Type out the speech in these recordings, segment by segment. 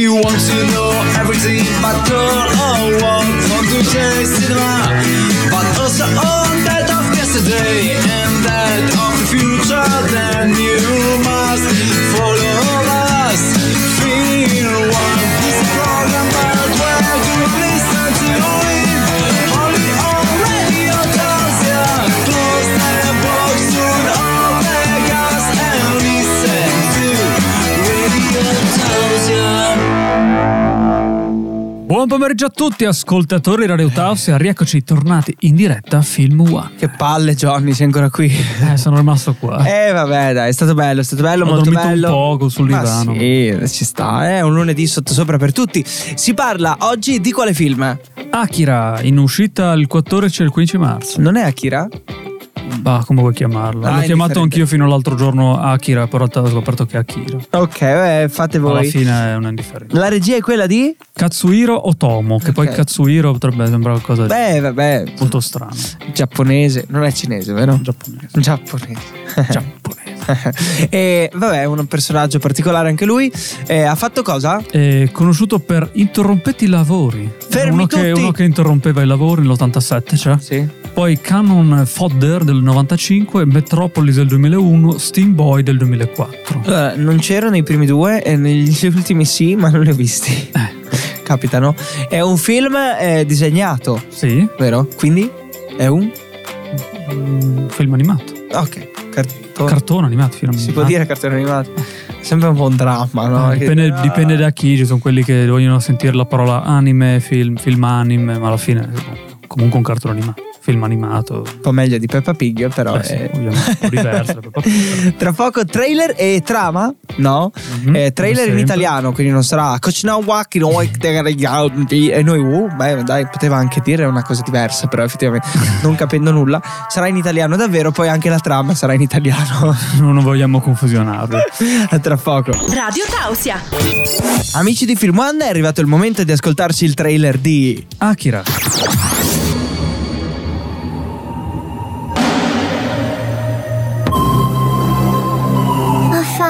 you want to know everything girl or what from today's cinema, but also on that of yesterday and that of the future, then you Buon pomeriggio a tutti, ascoltatori Radio Tausia. Rieccoci tornati in diretta a Film One. Che palle, Johnny, sei ancora qui. Eh, sono rimasto qua. Eh, vabbè, dai, è stato bello, è stato bello, Ho molto dormito un bello. poco sul divano. Sì, ci sta, è un lunedì sottosopra per tutti. Si parla oggi di quale film? Akira, in uscita il 14 e il 15 marzo. Non è Akira? Bah, come vuoi chiamarlo? Ah, L'ho chiamato anch'io fino all'altro giorno Akira, però ho scoperto che è Akira. Ok, eh, fate Alla voi. fine è una indifferenza. La regia è quella di? Katsuhiro Otomo, che poi Ok. Katsuhiro potrebbe sembrare qualcosa di Beh, vabbè, molto strano. giapponese, non è cinese, vero? Giapponese. Giapponese. Giapponese. e vabbè, è un personaggio particolare anche lui. Eh, ha fatto cosa? È conosciuto per Interrompeti i lavori. Fermi uno che, tutti! uno che interrompeva i lavori nell'87, cioè. Sì. Poi Canon Fodder del 95, Metropolis del 2001, Steam Boy del 2004. Allora, non c'erano i primi due e negli ultimi sì, ma non li ho visti. Eh, Capitano. È un film eh, disegnato, sì, vero? Quindi è un. mm, film animato. Ok, cartone. Cartone animato, film si animato. può dire cartone animato. Sempre un po' un dramma, no? Ah, dipende, Che- dipende da chi, ci sono quelli che vogliono sentire la parola anime, film, film anime, ma alla fine eh, comunque un cartone animato, film animato. Un po' meglio di Peppa Pig, però Beh, sì, è. ovviamente, un po' diverso. Tra poco trailer e trama? No? Mhm, Eh, trailer in italiano, quindi non sarà e noi, uh, beh, dai, poteva anche dire una cosa diversa, però effettivamente non capendo nulla. Sarà in italiano davvero, poi anche la trama sarà in italiano. Non vogliamo confusionarli. A Tra poco. Radio Tausia. Amici di Film One, è arrivato il momento di ascoltarci il trailer di. Akira.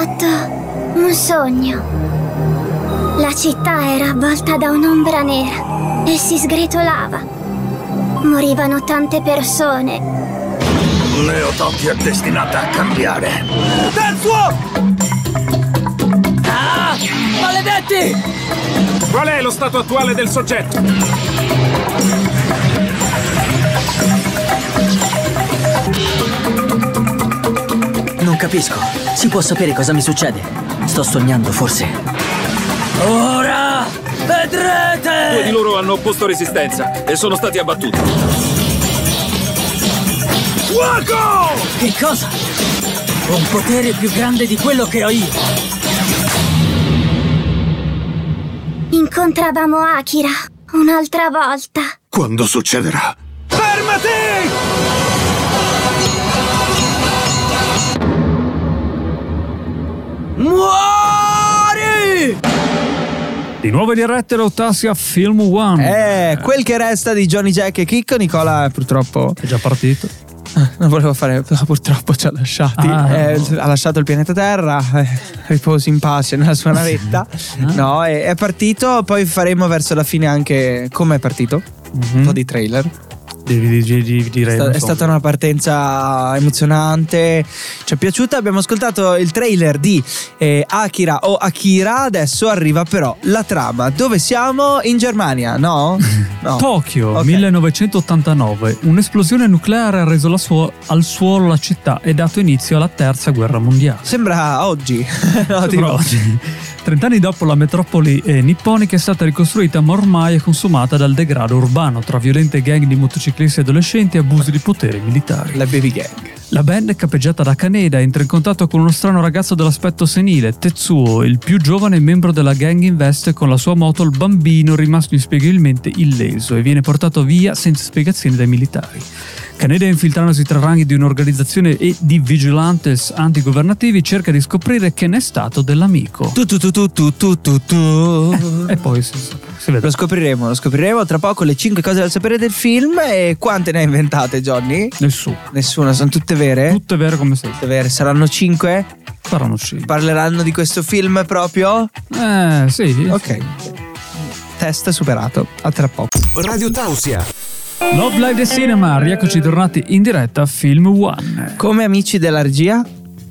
Fatto un sogno. La città era avvolta da un'ombra nera e si sgretolava. Morivano tante persone. Neototti è destinata a cambiare. Qual è lo stato attuale del soggetto? Capisco. Si può sapere cosa mi succede? Sto sognando, forse. Ora Due di vedrete! loro hanno opposto resistenza e sono stati abbattuti. Fuoco! Che cosa? Un potere più grande di quello che ho io. Incontravamo Akira un'altra volta. Quando succederà? Muori! Di nuovo in diretta Rotassia Film One. Eh, quel che resta di Johnny Jack e Chicco, Nicola purtroppo È già partito. non volevo fare, purtroppo ci ha lasciati. Ah. Eh, ha lasciato il pianeta Terra, eh, riposi in pace nella sua navetta. Ah. No, è, è partito, poi faremo verso la fine anche come è partito. Un po' di trailer. Di, di, di, di, direi, È sta- è stata una partenza emozionante, ci è piaciuta. Abbiamo ascoltato il trailer di eh, Akira o Akira. Adesso arriva però la trama. Dove siamo? In Germania, no? No. Tokyo, Ok. 1989. Un'esplosione nucleare ha reso suo- al suolo la città e dato inizio alla terza guerra mondiale. Sembra oggi. no, Sembra oggi. Trent'anni dopo la metropoli eh, nipponica è stata ricostruita ma ormai è consumata dal degrado urbano tra violente gang di motociclisti adolescenti e abusi di potere militari. La baby gang. La band, capeggiata da Kaneda, entra in contatto con uno strano ragazzo dall'aspetto senile, Tetsuo, il più giovane membro della gang investe con la sua moto il bambino rimasto inspiegabilmente illeso e viene portato via senza spiegazioni dai militari. Kaneda, infiltrandosi tra ranghi di un'organizzazione e di vigilantes antigovernativi, cerca di scoprire che ne è stato dell'amico. Tu tu tu tu tu tu tu tu. E poi si, si vede. Lo scopriremo, lo scopriremo tra poco le 5 cose da sapere del film e quante ne hai inventate Johnny? Nessuno. Nessuna, sono tutte vere? Tutto è vero come sei. Tutte vere, saranno 5? Saranno usciti. Parleranno di questo film proprio? Eh, sì. Ok. Test superato. A tra poco. Radio Tausia. Love Live the Cinema, rieccoci tornati in diretta a Film One. Come amici della regia,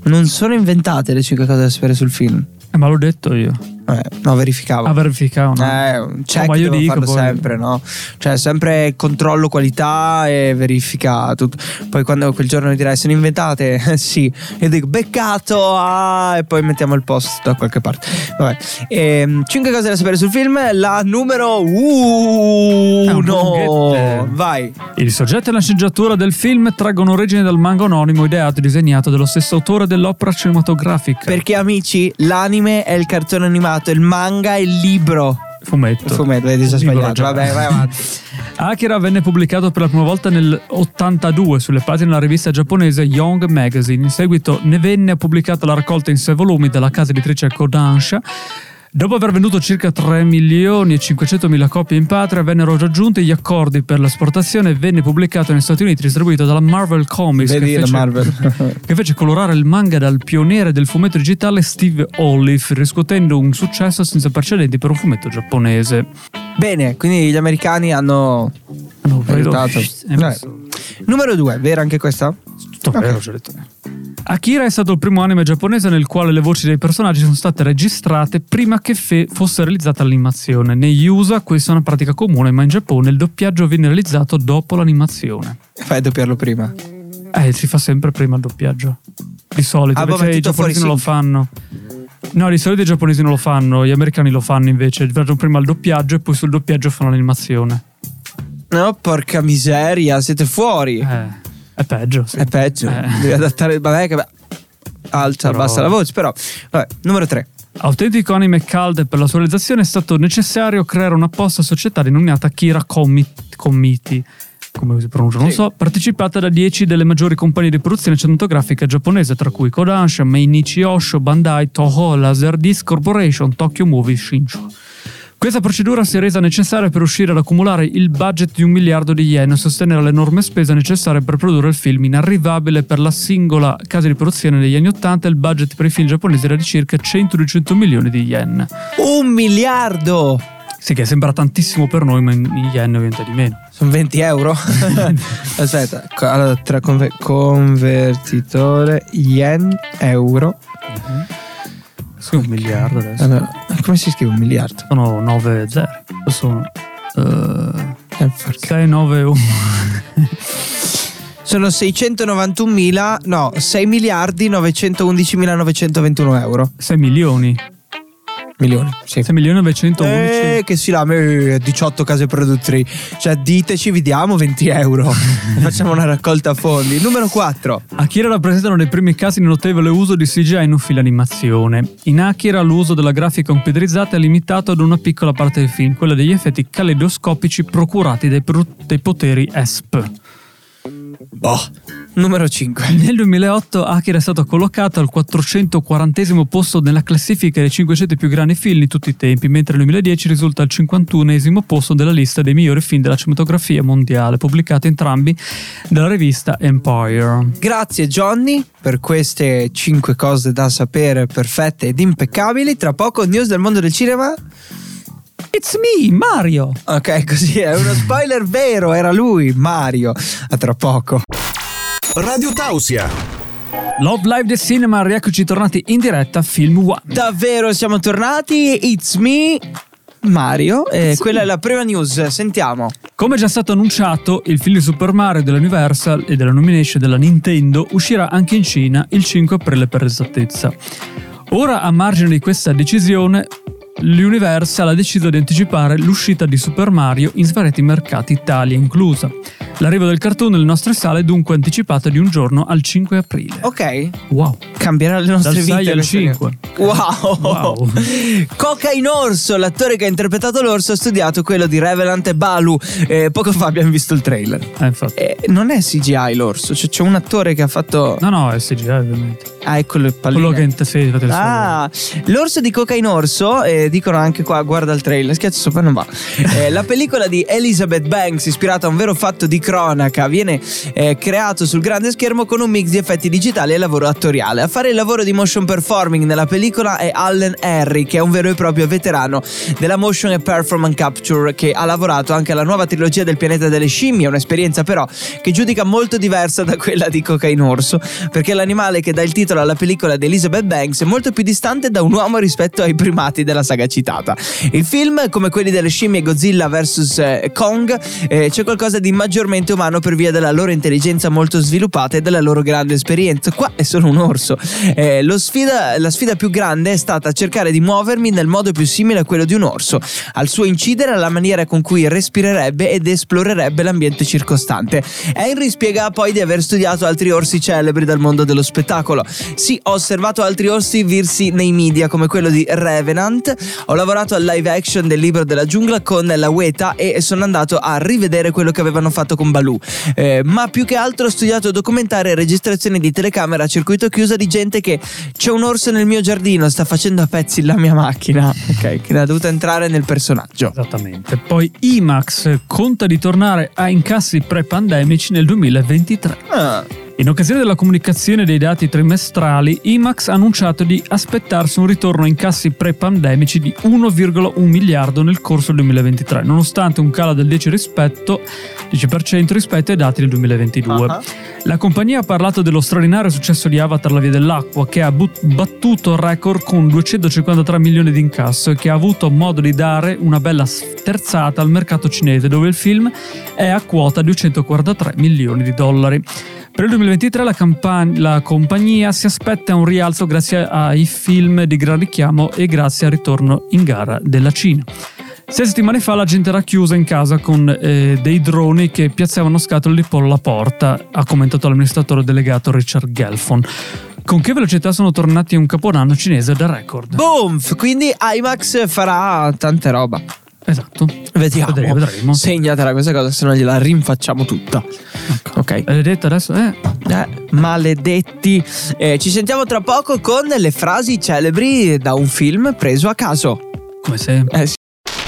non sono inventate le 5 cose da sapere sul film. Eh, ma l'ho detto io. Eh, no, verificavo. A verificare no? Eh, un check No, ma io devo dico farlo poi- sempre, no? Cioè, sempre controllo qualità e verifica tutto. Poi quando quel giorno mi dirai sono inventate, sì. Io dico beccato, ah, e poi mettiamo il post da qualche parte. Vabbè. Ehm, cinque cose da sapere sul film. La numero un uno. lunghette. Vai. Il soggetto e la sceneggiatura del film traggono origine dal manga anonimo ideato e disegnato dallo stesso autore dell'opera cinematografica. Perché, amici, l'anime è il cartone animato, il manga è il libro. Fumetto. Il fumetto, vedi, già sbagliato. Vabbè, vai avanti. Akira venne pubblicato per la prima volta nel 82 sulle pagine della rivista giapponese Young Magazine. In seguito ne venne pubblicata la raccolta in sei volumi dalla casa editrice Kodansha. Dopo aver venduto circa 3 milioni e 500 mila copie in patria, vennero raggiunti gli accordi per l'esportazione e venne pubblicato negli Stati Uniti, distribuito dalla Marvel Comics. Vedi che fece- Marvel. che fece colorare il manga dal pioniere del fumetto digitale Steve Olive, riscuotendo un successo senza precedenti per un fumetto giapponese. Bene, quindi gli americani hanno vedo- aiutato. Numero due, vera anche questa? Tutto vero, c'ho detto. Akira è stato il primo anime giapponese nel quale le voci dei personaggi sono state registrate prima che fe- fosse realizzata l'animazione. Negli USA questa è una pratica comune, ma in Giappone il doppiaggio viene realizzato dopo l'animazione. Fai a doppiarlo prima. Eh, si fa sempre prima il doppiaggio. Di solito, Ah, invece i giapponesi non lo fanno. No, di solito i giapponesi non lo fanno, gli americani lo fanno invece. Facciano prima il doppiaggio e poi sul doppiaggio fanno l'animazione. No, porca miseria, siete fuori. Eh, è peggio. sì. È peggio. Eh. Devi adattare. Vabbè, che. Alza, Però- abbassa la voce, però. Vabbè, numero tre. Autentico anime calde per la sua realizzazione è stato necessario creare un'apposta società denominata Kira Commit- Committee, come si pronuncia, non Sì. so, partecipata da 10 delle maggiori compagnie di produzione cinematografica giapponese, tra cui Kodansha, Meinichi Osho, Bandai, Toho, Laserdisc Corporation, Tokyo Movie, Shinshu. Questa procedura si è resa necessaria per riuscire ad accumulare il budget di un miliardo di yen e sostenere l'enorme spesa necessaria per produrre il film inarrivabile per la singola casa di produzione negli anni 80 il budget per i film giapponesi era di circa 100-200 milioni di yen. Un miliardo! Sì, che sembra tantissimo per noi, ma in yen ovviamente di meno. Sono 20 euro? Aspetta, allora, tra conver- convertitore yen euro. Sì, un miliardo adesso. Allora, come si scrive un miliardo? Sono 9 zeri. Sono porca- 6, 9, 1. Sono 691 mila, no, 6 miliardi 911.921 euro. 6 milioni. Milioni, sì. 6 milioni 911. Eh, che si lame, eh, 18 case produttrici. Cioè, diteci, vi diamo 20 euro. Facciamo una raccolta fondi. Numero 4. Akira rappresenta uno dei primi casi di notevole uso di CGI in un film animazione. In Akira l'uso della grafica computerizzata è limitato ad una piccola parte del film, quella degli effetti caleidoscopici procurati dai, pro- dai poteri ESP. Boh. Numero 5. Nel 2008 Akira è stato collocato al 440 posto nella classifica dei 500 più grandi film di tutti i tempi, mentre nel 2010 risulta al 51 posto della lista dei migliori film della cinematografia mondiale, pubblicati entrambi dalla rivista Empire. Grazie Johnny per queste 5 cose da sapere perfette ed impeccabili. Tra poco news del mondo del cinema. It's me, Mario! Ok, così è uno spoiler vero, era lui, Mario. A tra poco. Radio Tausia. Love Live the Cinema, rieccoci tornati in diretta a Film One. Davvero siamo tornati. It's me, Mario. E quella è la prima news. Sentiamo. Come già stato annunciato, il film di Super Mario dell'Universal e della nomination della Nintendo uscirà anche in Cina il 5 aprile per esattezza. Ora, a margine di questa decisione, l'Universal ha deciso di anticipare l'uscita di Super Mario in svariati mercati, Italia inclusa. L'arrivo del cartone nelle nostre sale è dunque anticipato di un giorno al 5 aprile. Ok, Wow. cambierà le nostre Dal vite. 6 al questa- 5. Wow. Wow. Coca in orso, l'attore che ha interpretato l'orso ha studiato quello di Revelant e Balu. Eh, poco fa abbiamo visto il trailer. Eh, infatti. Eh, non è CGI l'orso, cioè c'è un attore che ha fatto. No, no, è CGI ovviamente. Ah, ecco le palline. Quello che in sì, il Ah, l'orso di Coca in Orso, eh, dicono anche qua, guarda il trailer, schiaccia sopra non va. Eh, la pellicola di Elizabeth Banks, ispirata a un vero fatto di cronaca, viene eh, creato sul grande schermo con un mix di effetti digitali e lavoro attoriale. A fare il lavoro di motion performing nella pellicola è Allen Harry, che è un vero e proprio veterano della motion e performance capture, che ha lavorato anche alla nuova trilogia del pianeta delle scimmie, un'esperienza però che giudica molto diversa da quella di Coca in Orso, perché l'animale che dà il titolo alla pellicola di Elizabeth Banks è molto più distante da un uomo rispetto ai primati della saga citata. Il film, come quelli delle scimmie Godzilla vs Kong, eh, c'è qualcosa di maggiormente umano per via della loro intelligenza molto sviluppata e della loro grande esperienza. Qua è solo un orso. Eh, sfida- la sfida più grande è stata cercare di muovermi nel modo più simile a quello di un orso, al suo incidere alla maniera con cui respirerebbe ed esplorerebbe l'ambiente circostante. Henry spiega poi di aver studiato altri orsi celebri dal mondo dello spettacolo. Sì, ho osservato altri orsi virsi nei media come quello di Revenant, ho lavorato al live action del libro della giungla con la Weta e sono andato a rivedere quello che avevano fatto con Baloo. Eh, ma più che altro ho studiato documentari e registrazioni di telecamera a circuito chiuso di gente che c'è un orso nel mio giardino, sta facendo a pezzi la mia macchina. Ok, che ha dovuto entrare nel personaggio. Esattamente. Poi IMAX conta di tornare a incassi pre-pandemici nel 2023. Ah, In occasione della comunicazione dei dati trimestrali, IMAX ha annunciato di aspettarsi un ritorno a incassi pre-pandemici di 1,1 miliardo nel corso del 2023, nonostante un calo del 10%, rispetto, 10% rispetto ai dati del 2022. Ah. La compagnia ha parlato dello straordinario successo di Avatar La Via dell'Acqua, che ha but- battuto il record con 253 milioni di incasso e che ha avuto modo di dare una bella sterzata al mercato cinese, dove il film è a quota 243 milioni di dollari. Per il 2023 la, campan- la compagnia si aspetta un rialzo grazie ai film di gran richiamo e grazie al ritorno in gara della Cina. Sei settimane fa la gente era chiusa in casa con eh, dei droni che piazzavano scatole di pollo alla porta, ha commentato l'amministratore delegato Richard Gelfon. Con che velocità sono tornati un capodanno cinese da record. boom! Quindi IMAX farà tante roba. Esatto. Vediamo. Vedremo, vedremo. Segnatela questa cosa, se no gliela rinfacciamo tutta. Ok. L'hai detto adesso? Eh, Eh, maledetti. Eh, ci sentiamo tra poco con le frasi celebri da un film preso a caso. come sempre. Eh, sì.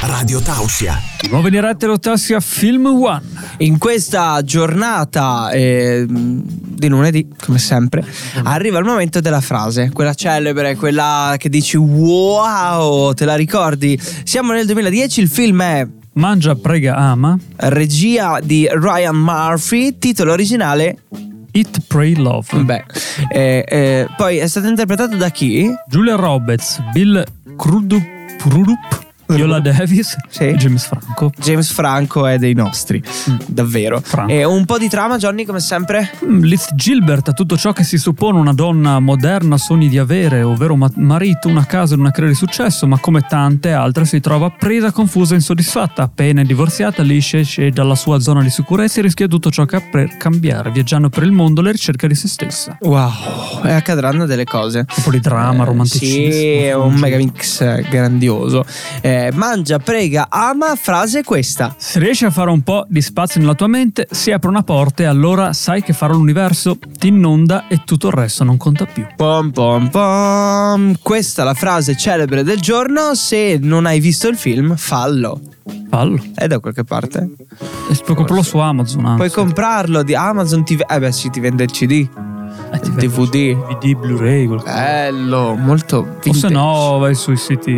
Radio Tausia. Di nuovo in diretta Rotassia Film One. In questa giornata eh, di lunedì, come sempre, arriva il momento della frase, quella celebre, quella che dici wow, te la ricordi? Siamo nel 2010, il film è Mangia, prega, ama. regia di Ryan Murphy, titolo originale, Eat, Pray, Love. beh, eh, eh, poi è stato interpretato da chi? Julia Roberts, Bill Crudup, Crudup Viola Davis Sì. e James Franco. James Franco è dei nostri, davvero. Franco. E un po' di trama, Johnny, come sempre? Mm, Liz Gilbert ha tutto ciò che si suppone una donna moderna sogni di avere, ovvero ma- marito, una casa e una carriera di successo, ma come tante altre si trova presa, confusa e insoddisfatta. Appena divorziata, Liz esce dalla sua zona di sicurezza e rischia tutto ciò che ha per cambiare, viaggiando per il mondo alla ricerca di se stessa. Wow, e accadranno delle cose. Un po' di dramma, Eh, romanticismo. Sì, è un megamix eh, grandioso. Eh, mangia, prega, ama, frase questa. Se riesci a fare un po' di spazio nella tua mente, si apre una porta e allora sai che farò l'universo, ti inonda e tutto il resto non conta più. Pom pom pom. Questa è la frase celebre del giorno. Se non hai visto il film, fallo. Fallo. È da qualche parte. Puoi comprarlo su Amazon. Anzi. Puoi comprarlo di Amazon TV. Eh beh, sì, ti vende il CD. Eh, ti il DVD. DVD, Blu-ray. quel- Bello, molto O se vintage. no, vai sui siti.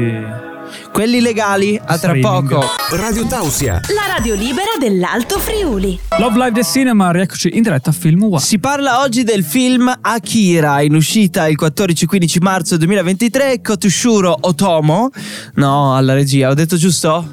Quelli legali, a tra Streaming. poco. Radio Tausia. La radio libera dell'Alto Friuli. Love Live del Cinema, rieccoci in diretta a Film One. Si parla oggi del film Akira, in uscita il 14-15 marzo 2023. Kotushuro Otomo. No, alla regia, ho detto giusto?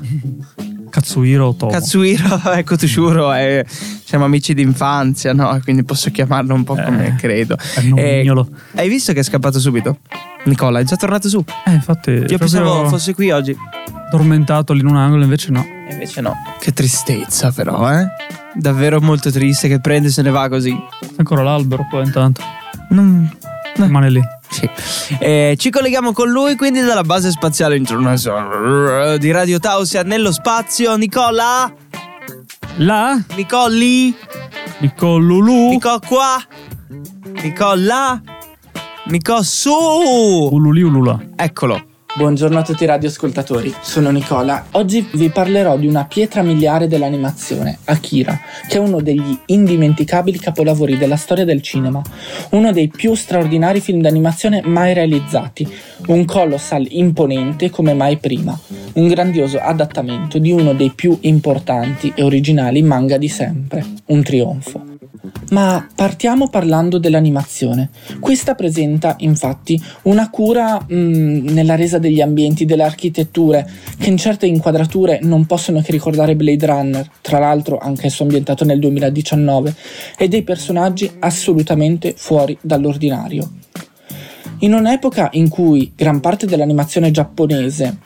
Katsuhiro Tomo. Katsuhiro e Kotushuro è- siamo amici d'infanzia, no? Quindi posso chiamarlo un po' come Eh, credo. nomignolo. hai visto che è scappato subito? Nicola, è già tornato su. Eh, infatti, Io pensavo fosse qui oggi. addormentato lì in un angolo, invece no. Invece no. Che tristezza però, eh? Davvero molto triste che prende e se ne va così. C'è ancora l'albero poi intanto. Non... Rimane lì. Sì. Eh, ci colleghiamo con lui quindi dalla base spaziale internazionale di Radio Tausia nello spazio. Nicola? Là, Nicolli? Nicolulu. Nico qua? Nicola? Nico, su! Ululi ulula. Eccolo. Buongiorno a tutti i radioascoltatori, sono Nicola. Oggi vi parlerò di una pietra miliare dell'animazione, Akira, che è uno degli indimenticabili capolavori della storia del cinema, uno dei più straordinari film d'animazione mai realizzati, un colossal imponente come mai prima, un grandioso adattamento di uno dei più importanti e originali manga di sempre, un trionfo. Ma partiamo parlando dell'animazione. Questa presenta infatti una cura mm, nella resa degli ambienti, delle architetture, che in certe inquadrature non possono che ricordare Blade Runner, tra l'altro anch'esso ambientato nel 2019, e dei personaggi assolutamente fuori dall'ordinario. In un'epoca in cui gran parte dell'animazione giapponese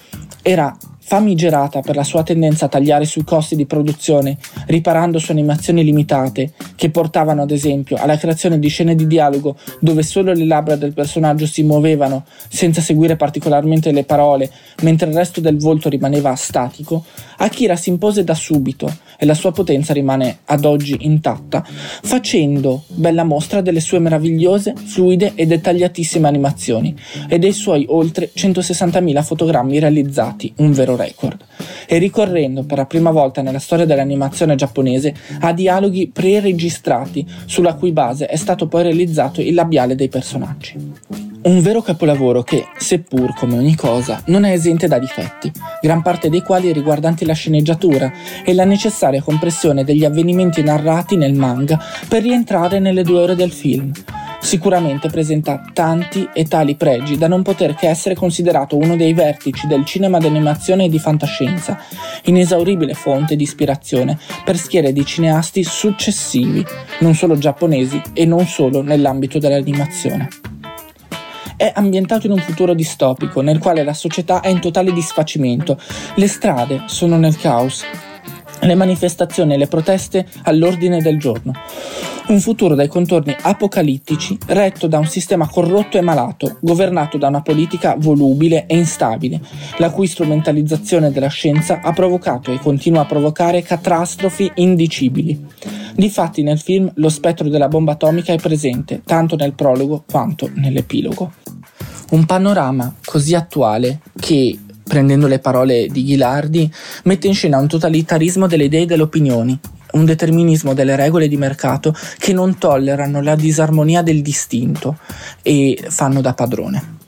era famigerata per la sua tendenza a tagliare sui costi di produzione, riparando su animazioni limitate, che portavano ad esempio alla creazione di scene di dialogo dove solo le labbra del personaggio si muovevano senza seguire particolarmente le parole, mentre il resto del volto rimaneva statico, Akira si impose da subito e la sua potenza rimane ad oggi intatta, facendo bella mostra delle sue meravigliose, fluide e dettagliatissime animazioni e dei suoi oltre 160.000 fotogrammi realizzati, un vero record, e ricorrendo per la prima volta nella storia dell'animazione giapponese a dialoghi pre-registrati sulla cui base è stato poi realizzato il labiale dei personaggi. Un vero capolavoro che, seppur come ogni cosa, non è esente da difetti, gran parte dei quali riguardanti la sceneggiatura e la necessaria compressione degli avvenimenti narrati nel manga per rientrare nelle due ore del film. Sicuramente presenta tanti e tali pregi da non poter che essere considerato uno dei vertici del cinema d'animazione e di fantascienza, inesauribile fonte di ispirazione per schiere di cineasti successivi, non solo giapponesi e non solo nell'ambito dell'animazione è ambientato in un futuro distopico nel quale la società è in totale disfacimento, le strade sono nel caos, le manifestazioni e le proteste all'ordine del giorno. Un futuro dai contorni apocalittici, retto da un sistema corrotto e malato, governato da una politica volubile e instabile, la cui strumentalizzazione della scienza ha provocato e continua a provocare catastrofi indicibili. Difatti nel film lo spettro della bomba atomica è presente, tanto nel prologo quanto nell'epilogo. Un panorama così attuale che, prendendo le parole di Ghilardi, mette in scena un totalitarismo delle idee e delle opinioni, un determinismo delle regole di mercato che non tollerano la disarmonia del distinto e fanno da padrone.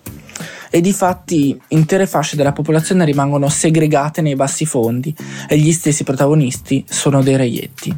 E di fatti intere fasce della popolazione rimangono segregate nei bassi fondi e gli stessi protagonisti sono dei reietti.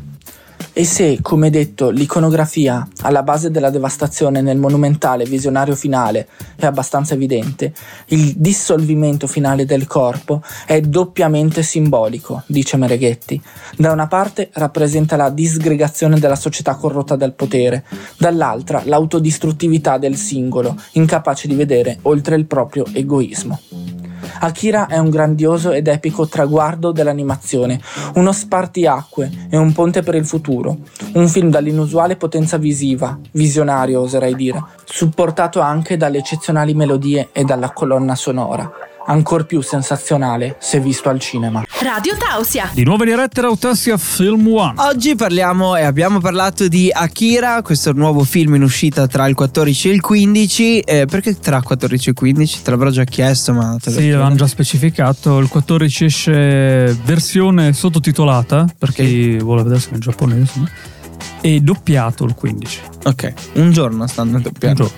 E se, come detto, l'iconografia alla base della devastazione nel monumentale visionario finale è abbastanza evidente, il dissolvimento finale del corpo è doppiamente simbolico, dice Mereghetti. Da una parte rappresenta la disgregazione della società corrotta dal potere, dall'altra l'autodistruttività del singolo, incapace di vedere oltre il proprio egoismo. Akira è un grandioso ed epico traguardo dell'animazione, uno spartiacque e un ponte per il futuro, un film dall'inusuale potenza visiva, visionario oserei dire, supportato anche dalle eccezionali melodie e dalla colonna sonora ancor più sensazionale se visto al cinema. Radio Tausia. Di nuovo in diretta Autausia Film One. Oggi parliamo e abbiamo parlato di Akira, questo nuovo film in uscita tra il 14 e il 15. Eh, perché tra il 14 e il 15? Te l'avrò già chiesto, ma te Sì, l'hanno già specificato. Il 14 esce versione sottotitolata per chi vuole vedersi in giapponese. E doppiato il 15. Ok, un giorno stanno doppiando.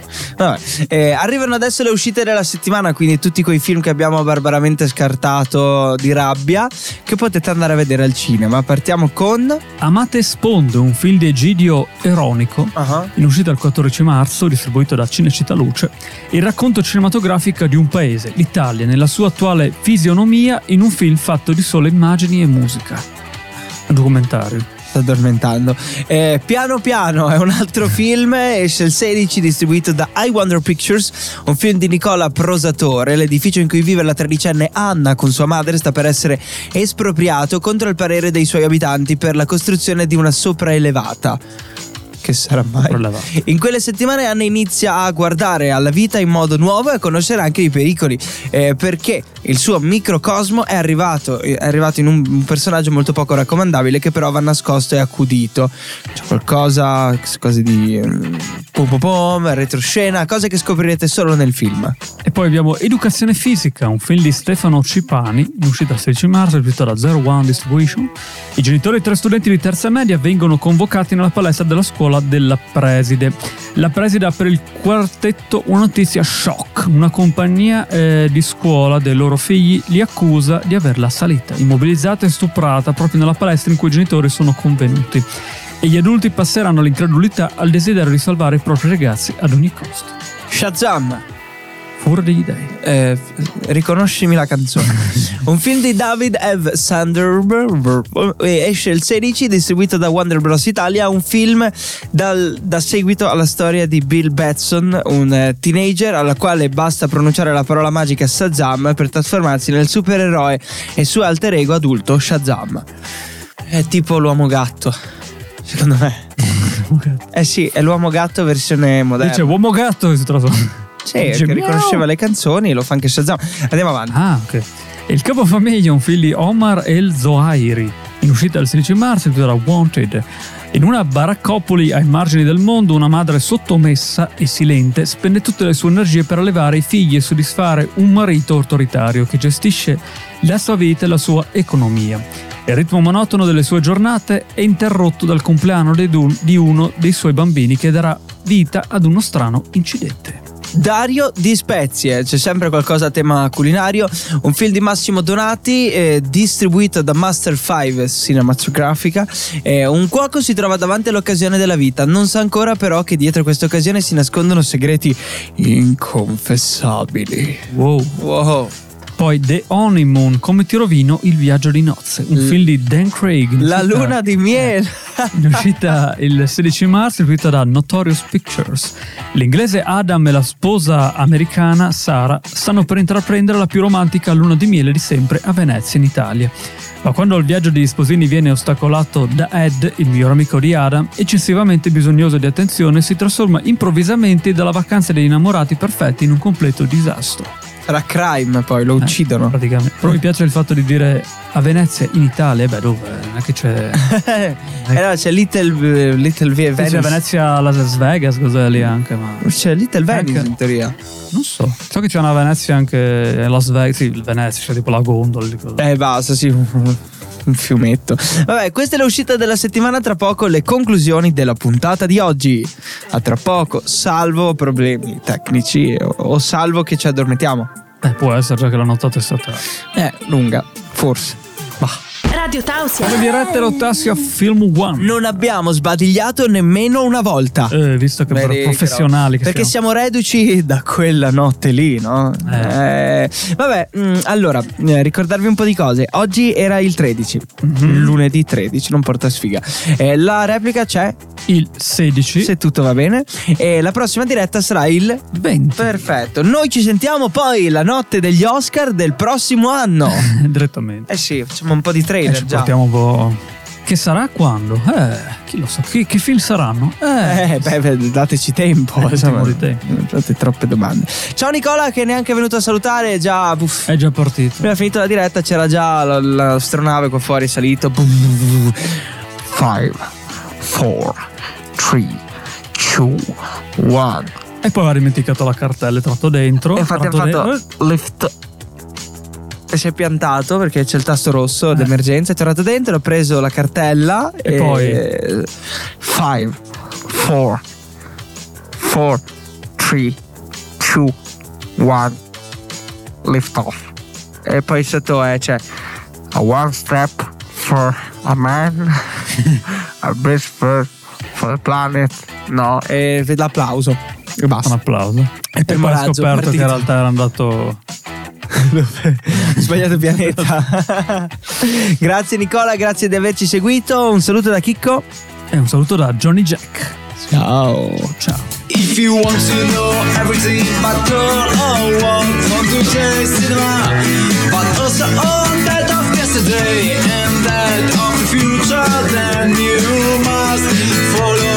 Eh, arrivano adesso le uscite della settimana, quindi tutti quei film che abbiamo barbaramente scartato di rabbia, che potete andare a vedere al cinema. Partiamo con. Amate Sponde, un film di Egidio Eronico, in uscita il 14 marzo, distribuito da Cinecittà Luce, il racconto cinematografico di un paese, l'Italia, nella sua attuale fisionomia, in un film fatto di sole immagini e musica. Un documentario. Sto addormentando. Eh, piano piano è un altro film, esce il 16, distribuito da I Wonder Pictures, un film di Nicola Prosatore. L'edificio in cui vive la tredicenne Anna con sua madre sta per essere espropriato contro il parere dei suoi abitanti per la costruzione di una sopraelevata. Che sarà mai? Prelevato. In quelle settimane Anna inizia a guardare alla vita in modo nuovo e a conoscere anche i pericoli, eh, perché il suo microcosmo è arrivato, è arrivato in un, un personaggio molto poco raccomandabile che però va nascosto e accudito. C'è qualcosa, cose di mm, pom pom pom, retroscena, cose che scoprirete solo nel film. E poi abbiamo Educazione Fisica, un film di Stefano Cipani, in uscita il 16 marzo, scritto da Zero One Distribution. I genitori di tre studenti di terza media vengono convocati nella palestra della scuola della preside. La preside ha per il quartetto una notizia shock. Una compagnia eh, di scuola dei loro figli li accusa di averla assalita, immobilizzata e stuprata proprio nella palestra in cui i genitori sono convenuti. E gli adulti passeranno all'incredulità al desiderio di salvare i propri ragazzi ad ogni costo. Shazam! Fura degli dei. Eh, f- riconoscimi la canzone. Un film di David Ev Sanderberg eh, esce il 16, distribuito da Wonder Bros. Italia. Un film dal- da seguito alla storia di Bill Batson, un eh, teenager alla quale basta pronunciare la parola magica Shazam per trasformarsi nel supereroe e suo alter ego adulto Shazam. È tipo l'uomo gatto, secondo me. Eh sì, è l'uomo gatto versione moderna. Dice uomo gatto che si trasforma. Sì, Dice, che riconosceva miau. le canzoni, lo fa anche Shazam. Andiamo avanti. Ah, ok. E il capofamiglia è un film di Omar El Zohairi, in uscita il 16 marzo, intitolato Wanted. In una baraccopoli ai margini del mondo, una madre sottomessa e silente spende tutte le sue energie per allevare i figli e soddisfare un marito autoritario che gestisce la sua vita e la sua economia. Il ritmo monotono delle sue giornate è interrotto dal compleanno di uno dei suoi bambini che darà vita ad uno strano incidente. Dario di Spezie, c'è sempre qualcosa a tema culinario, un film di Massimo Donati eh, distribuito da Master 5 Cinematografica. Eh, un cuoco si trova davanti all'occasione della vita, non sa ancora però che dietro questa occasione si nascondono segreti inconfessabili. Wow. Wow. Poi The Honeymoon, come ti rovino il viaggio di nozze, un L- film di Dan Craig. La uscita- luna di miele. In uscita il 16 marzo, uscita da Notorious Pictures. L'inglese Adam e la sposa americana Sara stanno per intraprendere la più romantica luna di miele di sempre a Venezia, in Italia. Ma quando il viaggio degli sposini viene ostacolato da Ed, il miglior amico di Adam, eccessivamente bisognoso di attenzione, si trasforma improvvisamente dalla vacanza degli innamorati perfetti in un completo disastro. Sarà crime poi, lo uccidono. Praticamente. Però mi piace il fatto di dire a Venezia, in Italia, beh, dove? Non è che c'è. eh no, c'è Little, Little V- C'è. Venezia, Las Vegas, cos'è lì anche, ma. C'è Little Venice Anche- in teoria. Non so. So che c'è una Venezia anche a Las Vegas. Sì, Venezia, c'è tipo la gondola. lì. Eh, basta, sì. Un fiumetto. Vabbè, questa è l'uscita della settimana. Tra poco le conclusioni della puntata di oggi. A tra poco, salvo problemi tecnici o, salvo che ci addormentiamo. Eh, può essere già che la nottata è stata. Eh, lunga, forse. Radio Tausia. Come dirette Tassia Film One. Non abbiamo sbadigliato nemmeno una volta. Eh, visto che Vedi, professionali che Perché siamo. siamo reduci da quella notte lì, no? Eh. Eh, vabbè, mm, allora, eh, ricordarvi un po' di cose. Oggi era il 13, Mhm. lunedì 13, non porta sfiga. Eh, la replica c'è, Il 16. se tutto va bene. E la prossima diretta sarà il 20. Perfetto. Noi ci sentiamo poi la notte degli Oscar del prossimo anno. Direttamente. eh sì, facciamo un po' di Eh, trailer ci già. portiamo un po'. Che sarà quando? Eh, chi lo sa? Che, che film saranno? Eh, Eh, beh, dateci tempo. Eh, insomma, di tempo. Fate troppe domande. Ciao Nicola, che neanche è venuto a salutare. Già, uff, è già partito. Appena finito la diretta c'era già la- l'astronave qua fuori salito. 5, 4, 3, 2, 1. E poi aveva dimenticato la cartella è tratto dentro. E infatti ha fatto dentro- lift. E si è piantato perché c'è il tasto rosso Eh. d'emergenza. È tornato dentro, ha preso la cartella. E poi? 5, 4, 4, 3, 2, 1. Lift off. E poi sotto è c'è a one step for a man, a big step for the planet. No, e l'applauso. E Un basta. applauso. E E poi Morazzo, scoperto che partito. in realtà era andato. Sbagliato pianeta. grazie Nicola, grazie di averci seguito. Un saluto da Chicco. E un saluto da Johnny Jack. Ciao. Ciao. If you want to know everything but all want from today's cinema But also all that of yesterday and that of the future Then you must follow